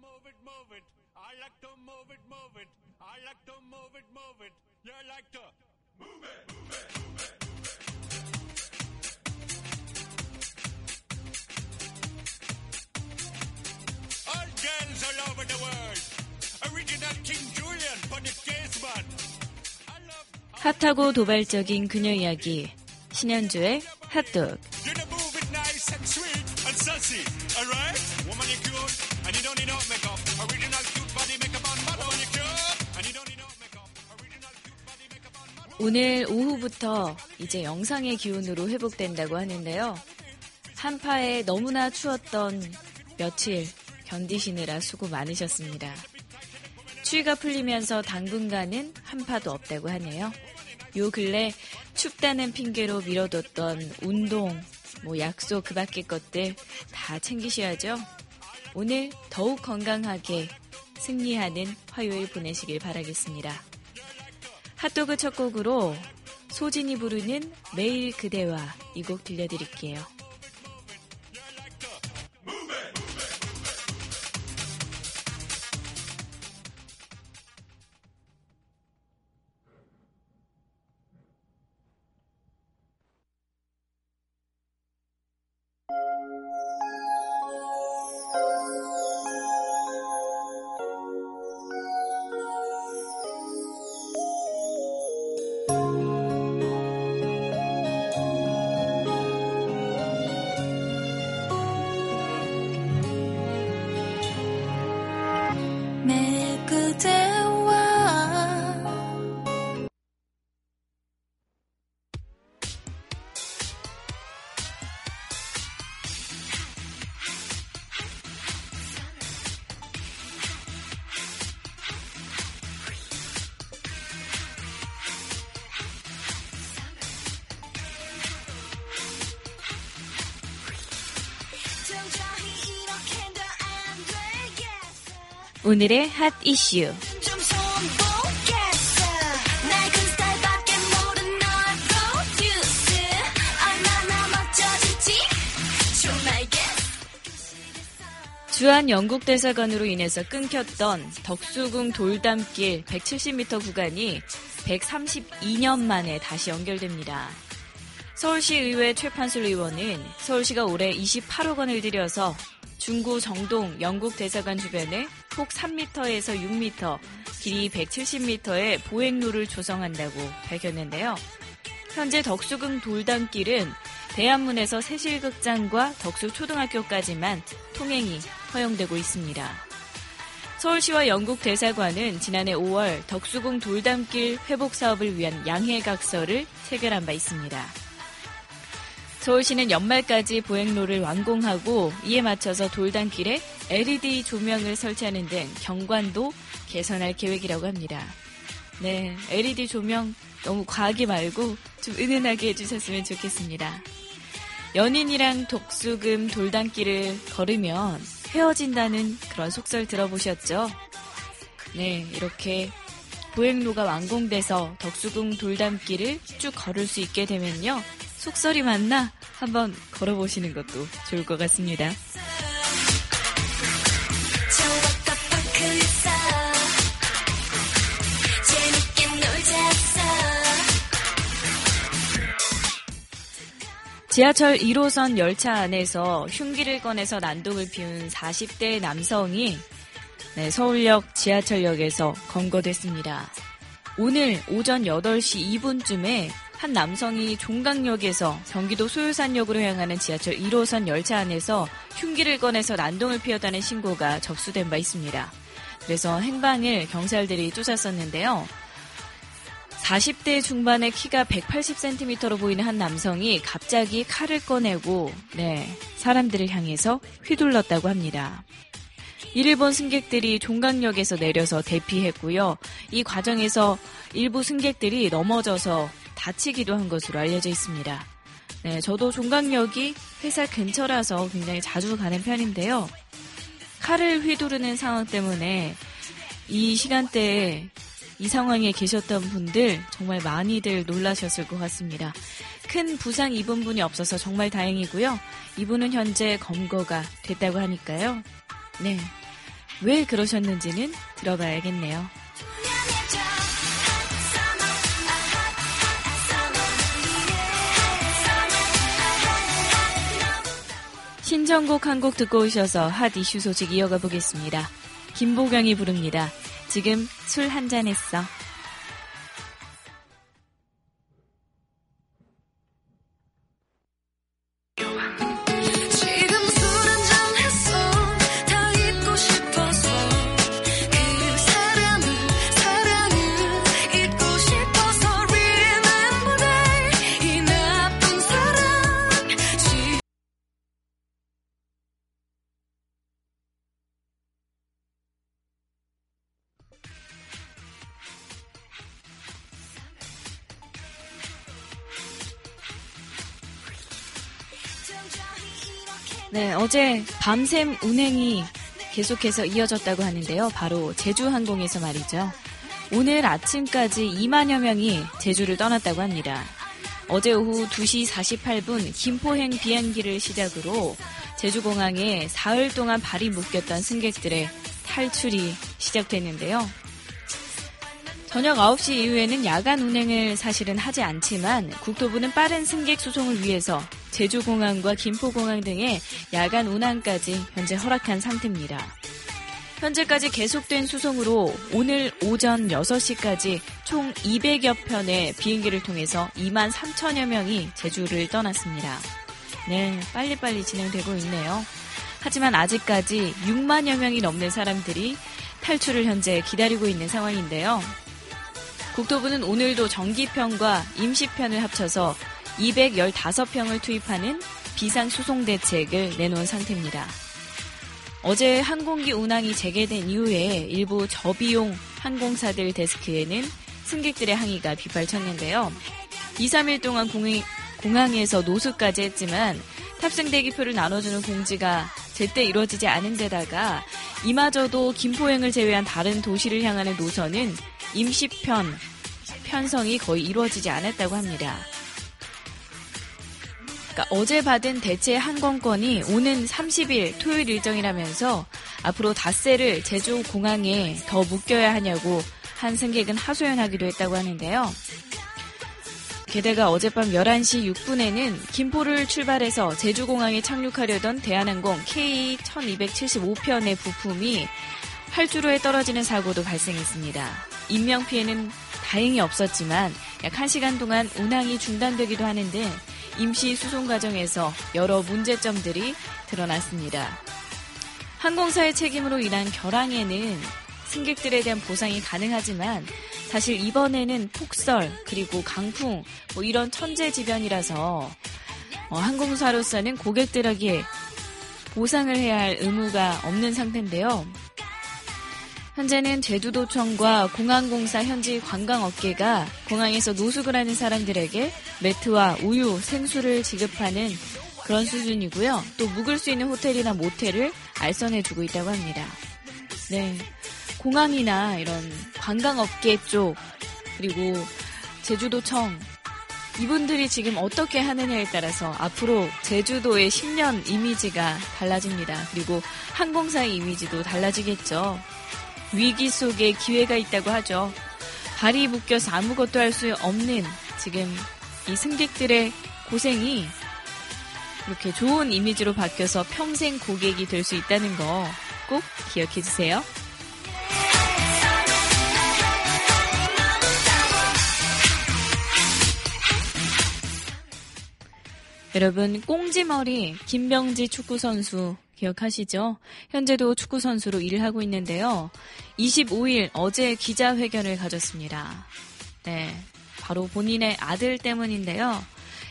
move it, move it. I like to move it, move it. I like to move it, move it. You like to move it, move it, move it. All girls all over the world. Original King Julian, Bonnie Caseman. I love 핫하고 도발적인 그녀 이야기 신현주의 핫도그 오늘 오후부터 이제 영상의 기온으로 회복된다고 하는데요. 한파에 너무나 추웠던 며칠 견디시느라 수고 많으셨습니다. 추위가 풀리면서 당분간은 한파도 없다고 하네요. 요 근래 춥다는 핑계로 미뤄뒀던 운동, 뭐 약속 그 밖의 것들 다 챙기셔야죠. 오늘 더욱 건강하게 승리하는 화요일 보내시길 바라겠습니다. 핫도그 첫 곡으로 소진이 부르는 매일 그대와 이 곡 들려드릴게요. 질지 좀 알겠어. 주한 영국 대사관으로 인해서 끊겼던 덕수궁 돌담길 170m 구간이 132년 만에 다시 연결됩니다. 서울시 의회 최판술 의원은 서울시가 올해 28억 원을 들여서 중구 정동 영국 대사관 주변에 폭 3m에서 6m, 길이 170m의 보행로를 조성한다고 밝혔는데요. 현재 덕수궁 돌담길은 대한문에서 세실극장과 덕수초등학교까지만 통행이 허용되고 있습니다. 서울시와 영국 대사관은 지난해 5월 덕수궁 돌담길 회복 사업을 위한 양해각서를 체결한 바 있습니다. 서울시는 연말까지 보행로를 완공하고 이에 맞춰서 돌담길에 LED 조명을 설치하는 등 경관도 개선할 계획이라고 합니다. 네, LED 조명 너무 과하게 말고 좀 은은하게 해주셨으면 좋겠습니다. 연인이랑 독수금 돌담길을 걸으면 헤어진다는 그런 속설 들어보셨죠? 네, 이렇게 보행로가 완공돼서 덕수궁 돌담길을 쭉 걸을 수 있게 되면요. 속설이 맞나? 한번 걸어보시는 것도 좋을 것 같습니다. 지하철 1호선 열차 안에서 흉기를 꺼내서 난동을 피운 40대 남성이 네, 서울역 지하철역에서 검거됐습니다. 오늘 오전 8시 2분쯤에 한 남성이 종강역에서 경기도 소요산역으로 향하는 지하철 1호선 열차 안에서 흉기를 꺼내서 난동을 피웠다는 신고가 접수된 바 있습니다. 그래서 행방을 경찰들이 쫓았었는데요. 40대 중반의 키가 180cm로 보이는 한 남성이 갑자기 칼을 꺼내고 네, 사람들을 향해서 휘둘렀다고 합니다. 이를 본 승객들이 종강역에서 내려서 대피했고요. 이 과정에서 일부 승객들이 넘어져서 다치기도 한 것으로 알려져 있습니다. 네, 저도 종강역이 회사 근처라서 굉장히 자주 가는 편인데요. 칼을 휘두르는 상황 때문에 이 시간대에 이 상황에 계셨던 분들 정말 많이들 놀라셨을 것 같습니다. 큰 부상 입은 분이 없어서 정말 다행이고요. 이분은 현재 검거가 됐다고 하니까요. 네. 왜 그러셨는지는 들어봐야겠네요. 신청곡 한 곡 듣고 오셔서 핫 이슈 소식 이어가 보겠습니다. 김보경이 부릅니다. 지금 술 한 잔 했어. 어제 밤샘 운행이 계속해서 이어졌다고 하는데요. 바로 제주항공에서 말이죠. 오늘 아침까지 2만여 명이 제주를 떠났다고 합니다. 어제 오후 2시 48분 김포행 비행기를 시작으로 제주공항에 사흘 동안 발이 묶였던 승객들의 탈출이 시작됐는데요. 저녁 9시 이후에는 야간 운행을 사실은 하지 않지만 국토부는 빠른 승객 수송을 위해서 제주공항과 김포공항 등의 야간 운항까지 현재 허락한 상태입니다. 현재까지 계속된 수송으로 오늘 오전 6시까지 총 200여 편의 비행기를 통해서 2만 3천여 명이 제주를 떠났습니다. 네, 빨리빨리 진행되고 있네요. 하지만 아직까지 6만여 명이 넘는 사람들이 탈출을 현재 기다리고 있는 상황인데요. 국토부는 오늘도 정기편과 임시편을 합쳐서 215평을 투입하는 비상수송 대책을 내놓은 상태입니다. 어제 항공기 운항이 재개된 이후에 일부 저비용 항공사들 데스크에는 승객들의 항의가 빗발쳤는데요. 2, 3일 동안 공항, 공항에서 노숙까지 했지만 탑승 대기표를 나눠주는 공지가 제때 이루어지지 않은 데다가 이마저도 김포행을 제외한 다른 도시를 향하는 노선은 임시편 편성이 거의 이루어지지 않았다고 합니다. 그러니까 어제 받은 대체 항공권이 오는 30일 토요일 일정이라면서 앞으로 닷새를 제주 공항에 더 묵겨야 하냐고 한 승객은 하소연하기도 했다고 하는데요. 게다가 어젯밤 11시 6분에는 김포를 출발해서 제주공항에 착륙하려던 대한항공 K1275편의 부품이 활주로에 떨어지는 사고도 발생했습니다. 인명피해는 다행히 없었지만 약 1시간 동안 운항이 중단되기도 하는데 임시 수송 과정에서 여러 문제점들이 드러났습니다. 항공사의 책임으로 인한 결항에는 승객들에 대한 보상이 가능하지만 사실 이번에는 폭설 그리고 강풍 뭐 이런 천재지변이라서 어, 항공사로서는 고객들에게 보상을 해야 할 의무가 없는 상태인데요. 현재는 제주도청과 공항공사 현지 관광업계가 공항에서 노숙을 하는 사람들에게 매트와 우유, 생수를 지급하는 그런 수준이고요. 또 묵을 수 있는 호텔이나 모텔을 알선해주고 있다고 합니다. 네. 공항이나 이런 관광업계 쪽, 그리고 제주도청, 이분들이 지금 어떻게 하느냐에 따라서 앞으로 제주도의 10년 이미지가 달라집니다. 그리고 항공사의 이미지도 달라지겠죠. 위기 속에 기회가 있다고 하죠. 발이 묶여서 아무것도 할 수 없는 지금 이 승객들의 고생이 이렇게 좋은 이미지로 바뀌어서 평생 고객이 될 수 있다는 거 꼭 기억해 주세요. 여러분 꽁지머리 김병지 축구 선수 기억하시죠? 현재도 축구 선수로 일을 하고 있는데요. 25일 어제 기자회견을 가졌습니다. 네, 바로 본인의 아들 때문인데요.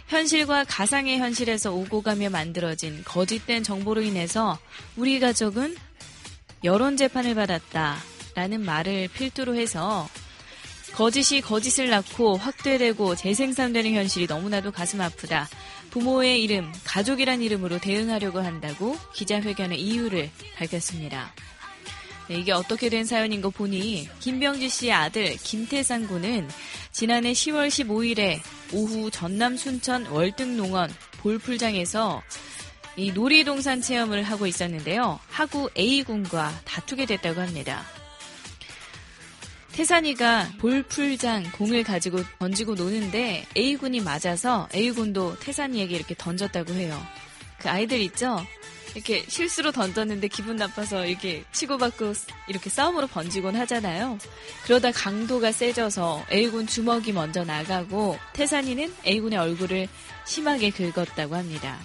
현실과 가상의 현실에서 오고 가며 만들어진 거짓된 정보로 인해서 우리 가족은 여론 재판을 받았다 라는 말을 필두로 해서 거짓이 거짓을 낳고 확대되고 재생산되는 현실이 너무나도 가슴 아프다. 부모의 이름, 가족이란 이름으로 대응하려고 한다고 기자회견의 이유를 밝혔습니다. 네, 이게 어떻게 된 사연인 거 보니 김병지 씨의 아들 김태상 군은 지난해 10월 15일에 오후 전남 순천 월등농원 볼풀장에서 이 놀이동산 체험을 하고 있었는데요. 하구 A군과 다투게 됐다고 합니다. 태산이가 볼풀장 공을 가지고 던지고 노는데 A군이 맞아서 A군도 태산이에게 이렇게 던졌다고 해요. 그 아이들 있죠? 이렇게 실수로 던졌는데 기분 나빠서 이렇게 치고받고 이렇게 싸움으로 번지곤 하잖아요. 그러다 강도가 세져서 A군 주먹이 먼저 나가고 태산이는 A군의 얼굴을 심하게 긁었다고 합니다.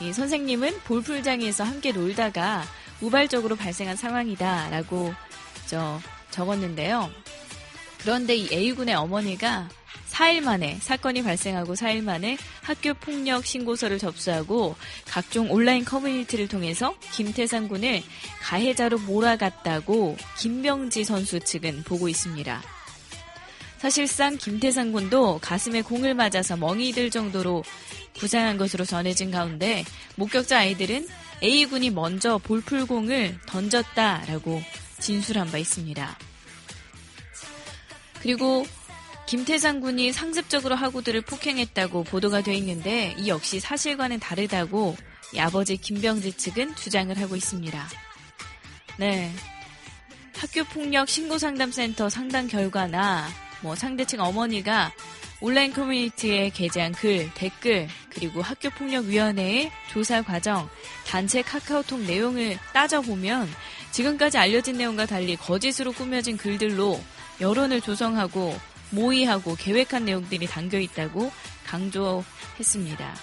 이 선생님은 볼풀장에서 함께 놀다가 우발적으로 발생한 상황이다라고 저 적었는데요. 그런데 이 A군의 어머니가 4일 만에 사건이 발생하고 4일 만에 학교 폭력 신고서를 접수하고 각종 온라인 커뮤니티를 통해서 김태상 군을 가해자로 몰아갔다고 김병지 선수 측은 보고 있습니다. 사실상 김태상 군도 가슴에 공을 맞아서 멍이 들 정도로 부상한 것으로 전해진 가운데 목격자 아이들은 A군이 먼저 볼풀공을 던졌다라고 진술한 바 있습니다. 그리고 김태상 군이 상습적으로 학우들을 폭행했다고 보도가 돼 있는데 이 역시 사실과는 다르다고 이 아버지 김병지 측은 주장을 하고 있습니다. 네. 학교 폭력 신고 상담센터 상담 결과나 뭐 상대층 어머니가 온라인 커뮤니티에 게재한 글, 댓글, 그리고 학교 폭력 위원회의 조사 과정, 단체 카카오톡 내용을 따져보면 지금까지 알려진 내용과 달리 거짓으로 꾸며진 글들로 여론을 조성하고 모의하고 계획한 내용들이 담겨 있다고 강조했습니다.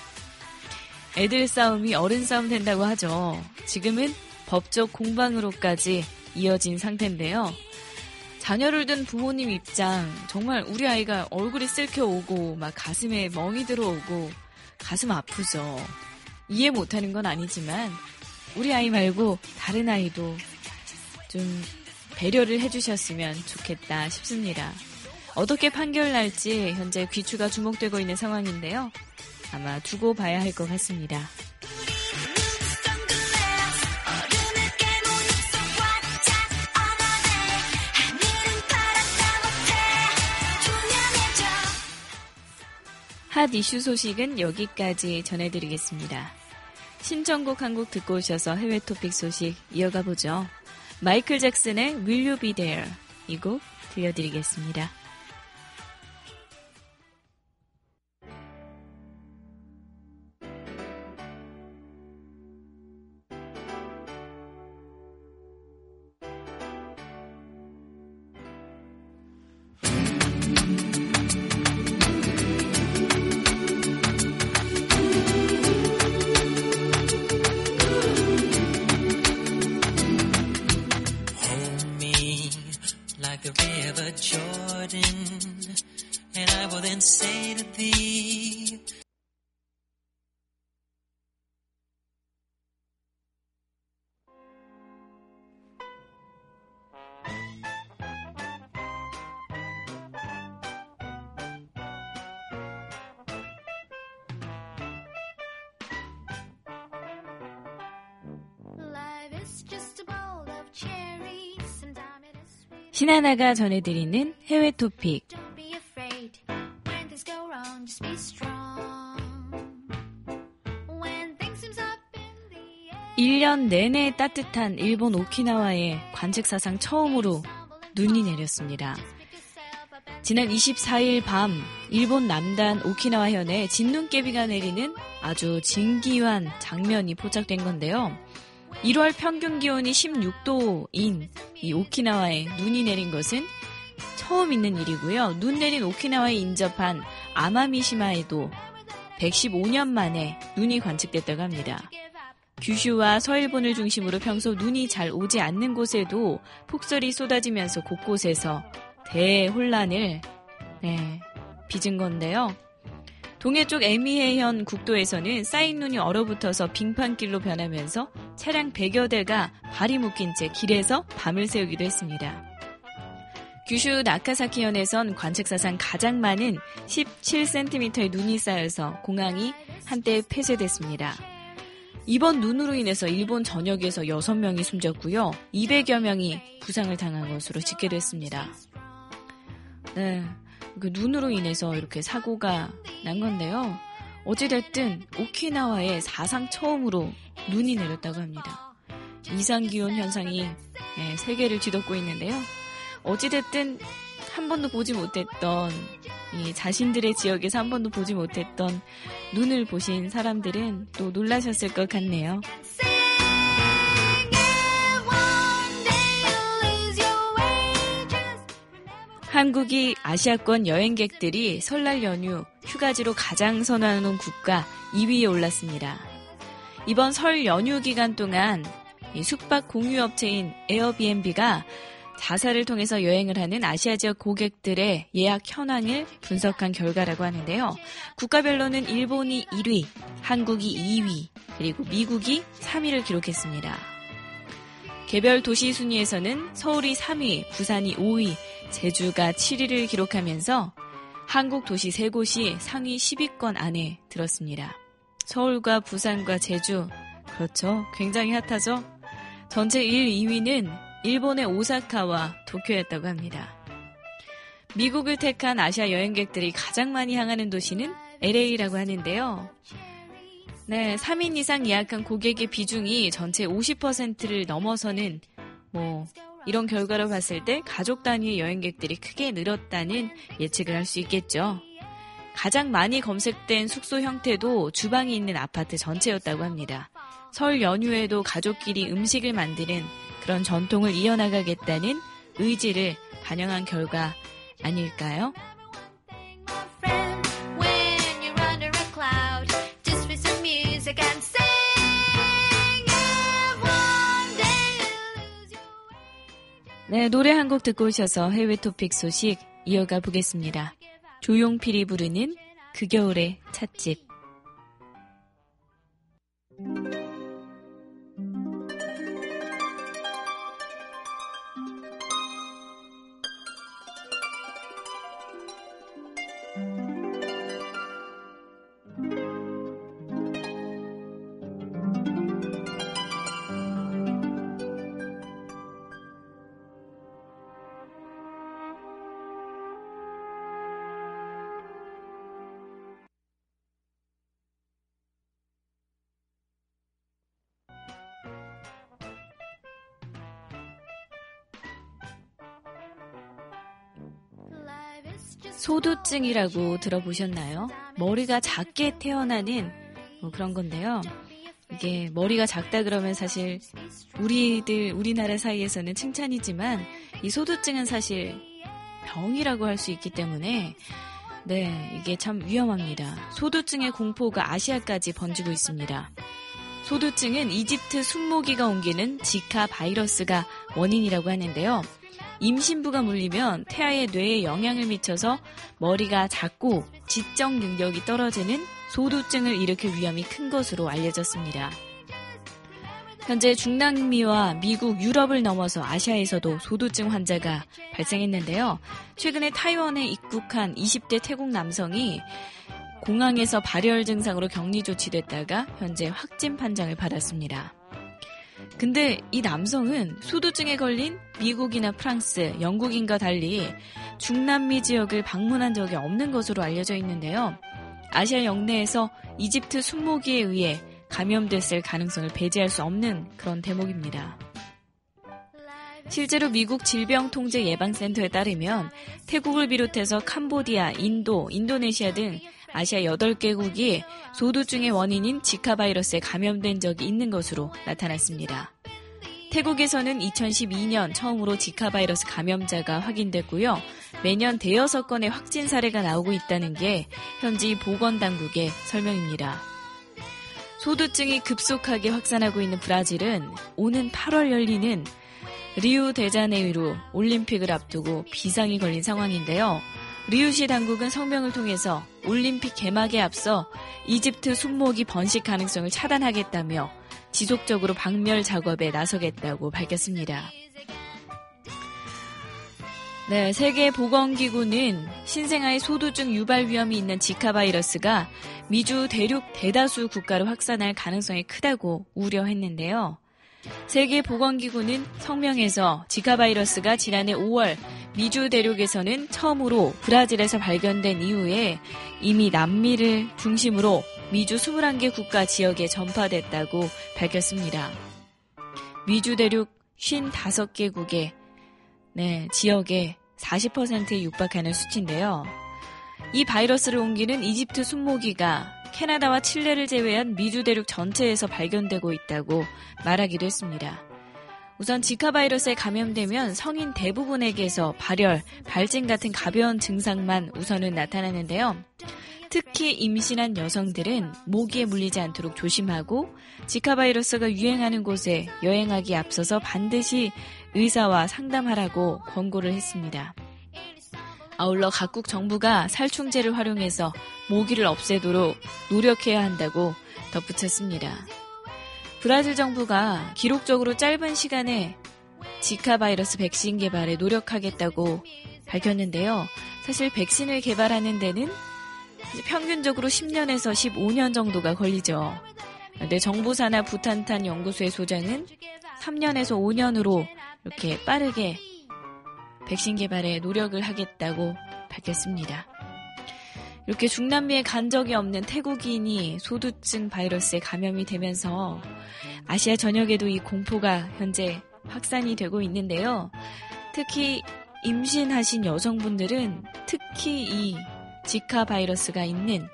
애들 싸움이 어른 싸움 된다고 하죠. 지금은 법적 공방으로까지 이어진 상태인데요. 자녀를 둔 부모님 입장, 정말 우리 아이가 얼굴이 쓸켜 오고, 막 가슴에 멍이 들어오고, 가슴 아프죠. 이해 못하는 건 아니지만, 우리 아이 말고 다른 아이도 좀 배려를 해주셨으면 좋겠다 싶습니다. 어떻게 판결 날지 현재 귀추가 주목되고 있는 상황인데요. 아마 두고 봐야 할 것 같습니다. 핫 이슈 소식은 여기까지 전해드리겠습니다. 신청곡 한곡 듣고 오셔서 해외 토픽 소식 이어가 보죠. 마이클 잭슨의 Will You Be There 이 곡 들려드리겠습니다. Like the river Jordan, and I will then say to thee, 신하나가 전해드리는 해외 토픽 Don't be afraid When things go wrong Just be strong When things seems up in the air 1년 내내 따뜻한 일본 오키나와에 관측 사상 처음으로 눈이 내렸습니다. 지난 24일 밤 일본 남단 오키나와 현에 진눈깨비가 내리는 아주 진기한 장면이 포착된 건데요. 1월 평균 기온이 16도인 이 오키나와에 눈이 내린 것은 처음 있는 일이고요. 눈 내린 오키나와에 인접한 아마미시마에도 115년 만에 눈이 관측됐다고 합니다. 규슈와 서일본을 중심으로 평소 눈이 잘 오지 않는 곳에도 폭설이 쏟아지면서 곳곳에서 대혼란을 네, 빚은 건데요. 동해 쪽 에미해현 국도에서는 쌓인 눈이 얼어붙어서 빙판길로 변하면서 차량 100여 대가 발이 묶인 채 길에서 밤을 새우기도 했습니다. 규슈 나카사키현에선 관측사상 가장 많은 17cm의 눈이 쌓여서 공항이 한때 폐쇄됐습니다. 이번 눈으로 인해서 일본 전역에서 6명이 숨졌고요. 200여 명이 부상을 당한 것으로 집계됐습니다. 네. 그 눈으로 인해서 이렇게 사고가 난 건데요. 어찌됐든 오키나와에 사상 처음으로 눈이 내렸다고 합니다. 이상기온 현상이 네, 세계를 뒤덮고 있는데요. 어찌됐든 한 번도 보지 못했던 이 자신들의 지역에서 한 번도 보지 못했던 눈을 보신 사람들은 또 놀라셨을 것 같네요. 한국이 아시아권 여행객들이 설날 연휴 휴가지로 가장 선호하는 국가 2위에 올랐습니다. 이번 설 연휴 기간 동안 이 숙박 공유업체인 에어비앤비가 자사를 통해서 여행을 하는 아시아 지역 고객들의 예약 현황을 분석한 결과라고 하는데요. 국가별로는 일본이 1위, 한국이 2위, 그리고 미국이 3위를 기록했습니다. 개별 도시 순위에서는 서울이 3위, 부산이 5위, 제주가 7위를 기록하면서 한국 도시 3곳이 상위 10위권 안에 들었습니다. 서울과 부산과 제주, 그렇죠. 굉장히 핫하죠? 전체 1, 2위는 일본의 오사카와 도쿄였다고 합니다. 미국을 택한 아시아 여행객들이 가장 많이 향하는 도시는 LA라고 하는데요. 네, 3인 이상 예약한 고객의 비중이 전체 50%를 넘어서는 뭐 이런 결과를 봤을 때 가족 단위의 여행객들이 크게 늘었다는 예측을 할 수 있겠죠. 가장 많이 검색된 숙소 형태도 주방이 있는 아파트 전체였다고 합니다. 설 연휴에도 가족끼리 음식을 만드는 그런 전통을 이어나가겠다는 의지를 반영한 결과 아닐까요? 네, 노래 한 곡 듣고 오셔서 해외 토픽 소식 이어가 보겠습니다. 조용필이 부르는 그 겨울의 찻집. 소두증이라고 들어보셨나요? 머리가 작게 태어나는 뭐 그런 건데요. 이게 머리가 작다 그러면 사실 우리들 우리나라 사이에서는 칭찬이지만 이 소두증은 사실 병이라고 할 수 있기 때문에 네 이게 참 위험합니다. 소두증의 공포가 아시아까지 번지고 있습니다. 소두증은 이집트 순모기가 옮기는 지카 바이러스가 원인이라고 하는데요. 임신부가 물리면 태아의 뇌에 영향을 미쳐서 머리가 작고 지적 능력이 떨어지는 소두증을 일으킬 위험이 큰 것으로 알려졌습니다. 현재 중남미와 미국, 유럽을 넘어서 아시아에서도 소두증 환자가 발생했는데요. 최근에 타이완에 입국한 20대 태국 남성이 공항에서 발열 증상으로 격리 조치됐다가 현재 확진 판정을 받았습니다. 근데 이 남성은 소두증에 걸린 미국이나 프랑스, 영국인과 달리 중남미 지역을 방문한 적이 없는 것으로 알려져 있는데요. 아시아 영내에서 이집트 순모기에 의해 감염됐을 가능성을 배제할 수 없는 그런 대목입니다. 실제로 미국 질병통제예방센터에 따르면 태국을 비롯해서 캄보디아, 인도, 인도네시아 등 아시아 8개국이 소두증의 원인인 지카 바이러스에 감염된 적이 있는 것으로 나타났습니다. 태국에서는 2012년 처음으로 지카 바이러스 감염자가 확인됐고요. 매년 대여섯 건의 확진 사례가 나오고 있다는 게 현지 보건당국의 설명입니다. 소두증이 급속하게 확산하고 있는 브라질은 오는 8월 열리는 리우 데자네이루 올림픽을 앞두고 비상이 걸린 상황인데요. 리우시 당국은 성명을 통해서 올림픽 개막에 앞서 이집트 순모기 번식 가능성을 차단하겠다며 지속적으로 박멸 작업에 나서겠다고 밝혔습니다. 네, 세계보건기구는 신생아의 소두증 유발 위험이 있는 지카 바이러스가 미주 대륙 대다수 국가로 확산할 가능성이 크다고 우려했는데요. 세계보건기구는 성명에서 지카 바이러스가 지난해 5월 미주 대륙에서는 처음으로 브라질에서 발견된 이후에 이미 남미를 중심으로 미주 21개 국가 지역에 전파됐다고 밝혔습니다. 미주 대륙 55개국의 네, 지역의 40%에 육박하는 수치인데요. 이 바이러스를 옮기는 이집트 순모기가 캐나다와 칠레를 제외한 미주 대륙 전체에서 발견되고 있다고 말하기도 했습니다. 우선 지카 바이러스에 감염되면 성인 대부분에게서 발열, 발진 같은 가벼운 증상만 우선은 나타나는데요. 특히 임신한 여성들은 모기에 물리지 않도록 조심하고 지카 바이러스가 유행하는 곳에 여행하기 앞서서 반드시 의사와 상담하라고 권고를 했습니다. 아울러 각국 정부가 살충제를 활용해서 모기를 없애도록 노력해야 한다고 덧붙였습니다. 브라질 정부가 기록적으로 짧은 시간에 지카 바이러스 백신 개발에 노력하겠다고 밝혔는데요. 사실 백신을 개발하는 데는 평균적으로 10년에서 15년 정도가 걸리죠. 근데 정부사나 부탄탄 연구소의 소장은 3년에서 5년으로 이렇게 빠르게 백신 개발에 노력을 하겠다고 밝혔습니다. 이렇게 중남미에 간 적이 없는 태국인이 소두증 바이러스에 감염이 되면서 아시아 전역에도 이 공포가 현재 확산이 되고 있는데요. 특히 임신하신 여성분들은 특히 이 지카 바이러스가 있는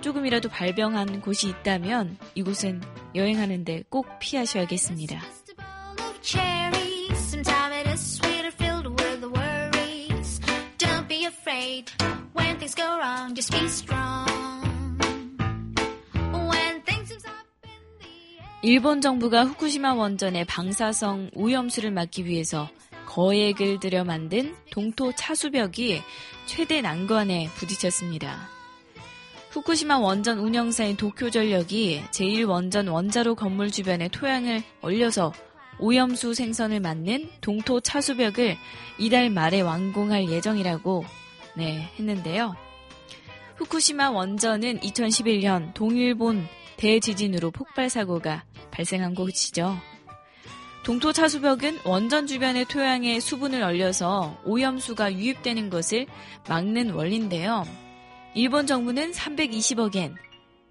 조금이라도 발병한 곳이 있다면 이곳은 여행하는데 꼭 피하셔야겠습니다. Wrong. Just be strong. 일본 정부가 후쿠시마 원전의 방사성 오염수를 막기 위해서 거액을 들여 만든 동토 차수벽이 최대 난관에 부딪혔습니다. 후쿠시마 원전 운영사인 도쿄전력이 제1원전 원자로 건물 주변의 토양을 얼려서 오염수 생선을 막는 동토 차수벽을 이달 말에 완공할 예정이라고 네, 했는데요. 후쿠시마 원전은 2011년 동일본 대지진으로 폭발 사고가 발생한 곳이죠. 동토 차수벽은 원전 주변의 토양에 수분을 얼려서 오염수가 유입되는 것을 막는 원리인데요. 일본 정부는 320억 엔,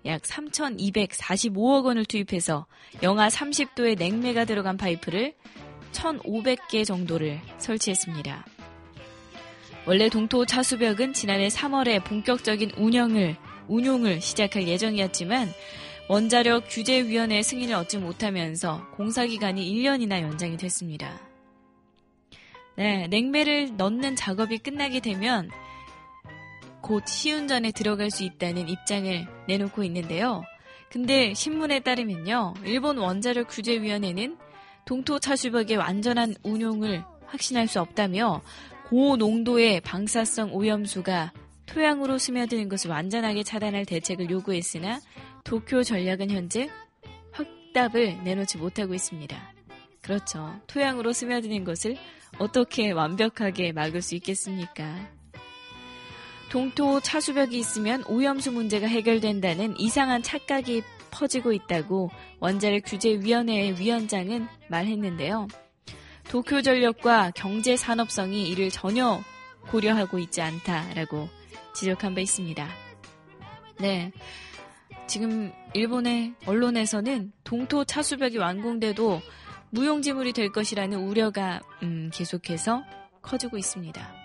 약 3,245억 원을 투입해서 영하 30도의 냉매가 들어간 파이프를 1,500개 정도를 설치했습니다. 원래 동토 차수벽은 지난해 3월에 본격적인 운영을 운용을 시작할 예정이었지만 원자력 규제위원회 승인을 얻지 못하면서 공사 기간이 1년이나 연장이 됐습니다. 네, 냉매를 넣는 작업이 끝나게 되면 곧 시운전에 들어갈 수 있다는 입장을 내놓고 있는데요. 근데 신문에 따르면요. 일본 원자력 규제위원회는 동토 차수벽의 완전한 운용을 확신할 수 없다며 고농도의 방사성 오염수가 토양으로 스며드는 것을 완전하게 차단할 대책을 요구했으나 도쿄 전략은 현재 확답을 내놓지 못하고 있습니다. 그렇죠. 토양으로 스며드는 것을 어떻게 완벽하게 막을 수 있겠습니까? 동토 차수벽이 있으면 오염수 문제가 해결된다는 이상한 착각이 퍼지고 있다고 원자력 규제위원회의 위원장은 말했는데요. 도쿄전력과 경제산업성이 이를 전혀 고려하고 있지 않다라고 지적한 바 있습니다. 네. 지금 일본의 언론에서는 동토 차수벽이 완공돼도 무용지물이 될 것이라는 우려가 음, 계속해서 커지고 있습니다.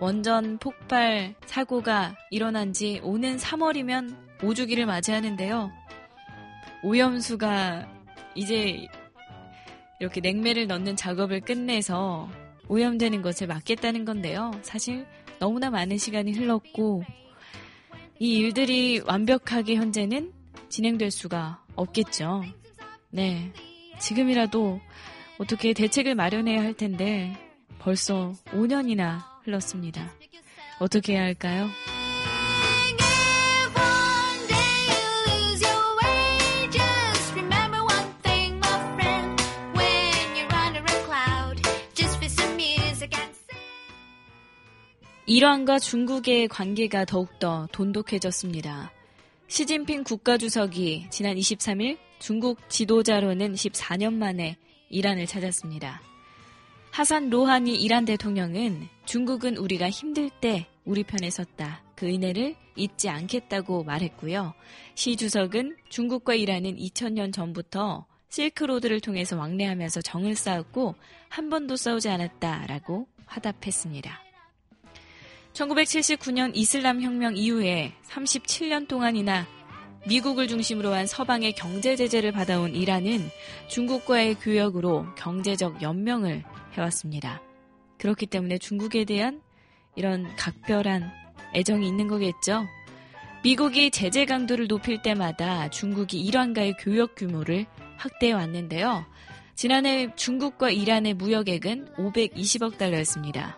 원전 폭발 사고가 일어난 지 오는 3월이면 5주기를 맞이하는데요. 오염수가 이제 이렇게 냉매를 넣는 작업을 끝내서 오염되는 것을 막겠다는 건데요. 사실 너무나 많은 시간이 흘렀고 이 일들이 완벽하게 현재는 진행될 수가 없겠죠. 네. 지금이라도 어떻게 대책을 마련해야 할 텐데 벌써 5년이나 흘렀습니다. 어떻게 해야 할까요? 이란과 중국의 관계가 더욱더 돈독해졌습니다. 시진핑 국가주석이 지난 23일 중국 지도자로는 14년 만에 이란을 찾았습니다. 하산 로하니 이란 대통령은 중국은 우리가 힘들 때 우리 편에 섰다. 그 은혜를 잊지 않겠다고 말했고요. 시 주석은 중국과 이란은 2000년 전부터 실크로드를 통해서 왕래하면서 정을 쌓았고 한 번도 싸우지 않았다라고 화답했습니다. 1979년 이슬람 혁명 이후에 37년 동안이나 미국을 중심으로 한 서방의 경제 제재를 받아온 이란은 중국과의 교역으로 경제적 연명을 해왔습니다. 그렇기 때문에 중국에 대한 이런 각별한 애정이 있는 거겠죠. 미국이 제재 강도를 높일 때마다 중국이 이란과의 교역 규모를 확대해 왔는데요. 지난해 중국과 이란의 무역액은 520억 달러였습니다.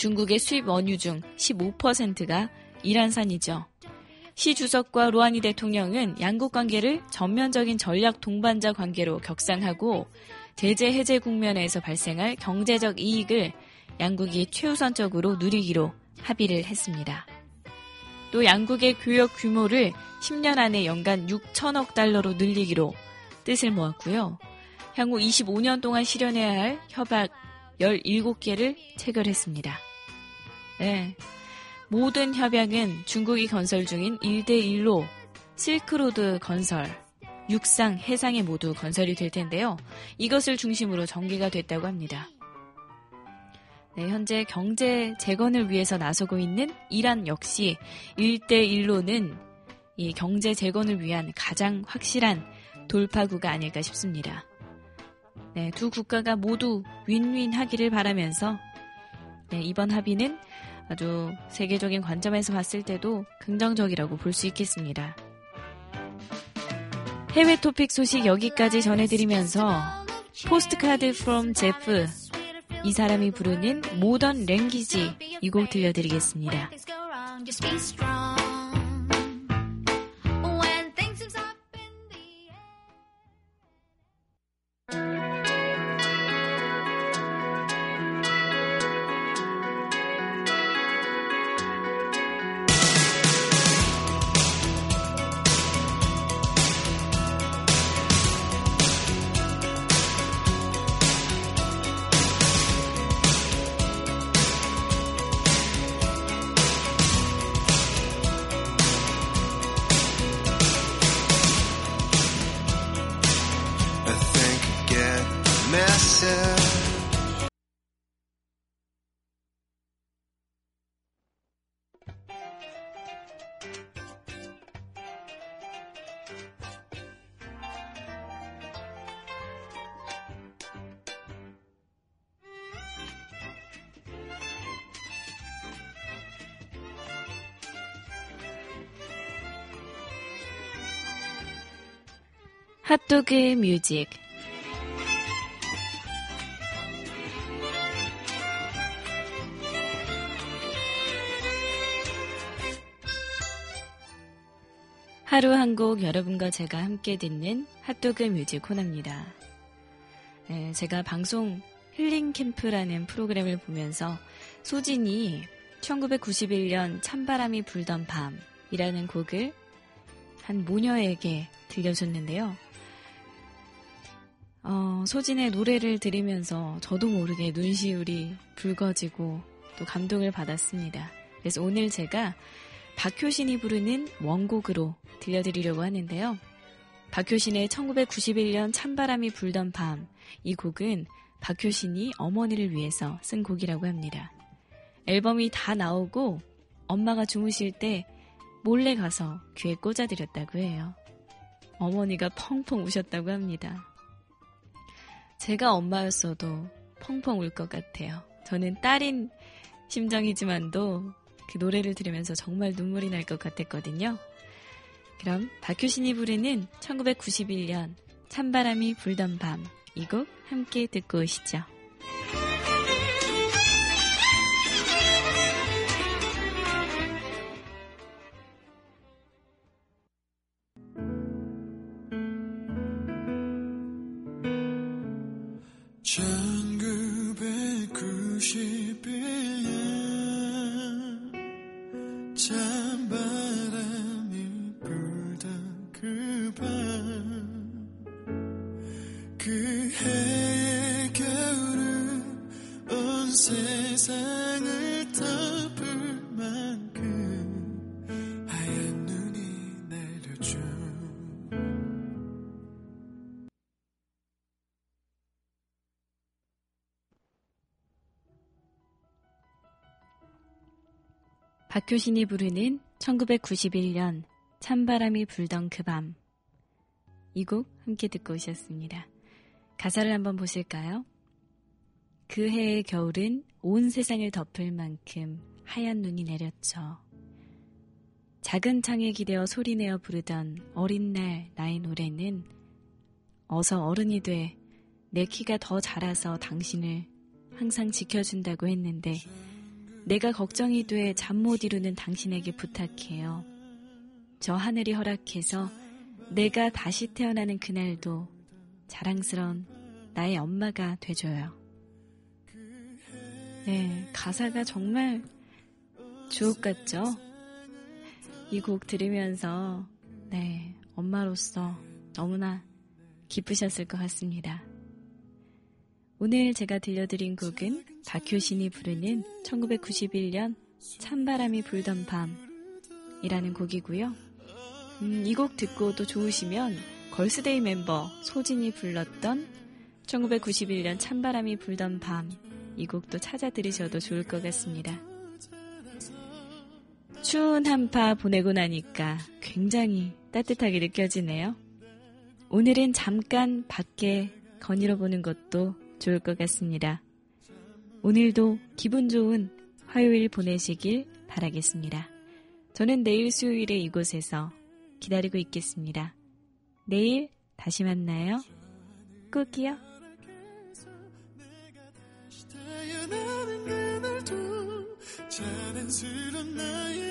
중국의 수입 원유 중 15%가 이란산이죠. 시 주석과 로하니 대통령은 양국 관계를 전면적인 전략 동반자 관계로 격상하고 제재 해제 국면에서 발생할 경제적 이익을 양국이 최우선적으로 누리기로 합의를 했습니다. 또 양국의 교역 규모를 10년 안에 연간 6천억 달러로 늘리기로 뜻을 모았고요. 향후 25년 동안 실현해야 할 협약 17개를 체결했습니다. 네. 모든 협약은 중국이 건설 중인 1대1로 실크로드 건설, 육상, 해상에 모두 건설이 될 텐데요. 이것을 중심으로 전개가 됐다고 합니다. 네, 현재 경제 재건을 위해서 나서고 있는 이란 역시 일대일로는 이 경제 재건을 위한 가장 확실한 돌파구가 아닐까 싶습니다. 네, 두 국가가 모두 윈윈 하기를 바라면서 네, 이번 합의는 아주 세계적인 관점에서 봤을 때도 긍정적이라고 볼 수 있겠습니다. 해외 토픽 소식 여기까지 전해드리면서 Postcards from Jeff 이 사람이 부르는 Modern Language 이 곡 들려드리겠습니다. 핫도그 뮤직 하루 한 곡 여러분과 제가 함께 듣는 핫도그 뮤직 코너입니다. 네, 제가 방송 힐링 캠프라는 프로그램을 보면서 소진이 1991년 찬바람이 불던 밤이라는 곡을 한 모녀에게 들려줬는데요. 어, 소진의 노래를 들으면서 저도 모르게 눈시울이 붉어지고 또 감동을 받았습니다. 그래서 오늘 제가 박효신이 부르는 원곡으로 들려드리려고 하는데요. 박효신의 1991년 찬바람이 불던 밤, 이 곡은 박효신이 어머니를 위해서 쓴 곡이라고 합니다. 앨범이 다 나오고 엄마가 주무실 때 몰래 가서 귀에 꽂아드렸다고 해요. 어머니가 펑펑 우셨다고 합니다. 제가 엄마였어도 펑펑 울 것 같아요. 저는 딸인 심정이지만도 그 노래를 들으면서 정말 눈물이 날 것 같았거든요. 그럼 박효신이 부르는 1991년 찬바람이 불던 밤 이 곡 함께 듣고 오시죠. 박효신이 부르는 1991년 찬바람이 불던 그 밤. 이 곡 함께 듣고 오셨습니다. 가사를 한번 보실까요? 그 해의 겨울은 온 세상을 덮을 만큼 하얀 눈이 내렸죠. 작은 창에 기대어 소리내어 부르던 어린 날 나의 노래는 어서 어른이 돼 내 키가 더 자라서 당신을 항상 지켜준다고 했는데 내가 걱정이 돼 잠 못 이루는 당신에게 부탁해요. 저 하늘이 허락해서 내가 다시 태어나는 그날도 자랑스러운 나의 엄마가 돼줘요. 네, 가사가 정말 주옥 같죠? 이 곡 들으면서, 네, 엄마로서 너무나 기쁘셨을 것 같습니다. 오늘 제가 들려드린 곡은 박효신이 부르는 1991년 찬바람이 불던 밤이라는 곡이고요. 음, 이 곡 듣고 또 좋으시면 걸스데이 멤버 소진이 불렀던 1991년 찬바람이 불던 밤 이 곡도 찾아 들으셔도 좋을 것 같습니다. 추운 한파 보내고 나니까 굉장히 따뜻하게 느껴지네요. 오늘은 잠깐 밖에 거닐어 보는 것도 좋을 것 같습니다. 오늘도 기분 좋은 화요일 보내시길 바라겠습니다. 저는 내일 수요일에 이곳에서 기다리고 있겠습니다. 내일 다시 만나요. 꼭이요. 자랑스런 나의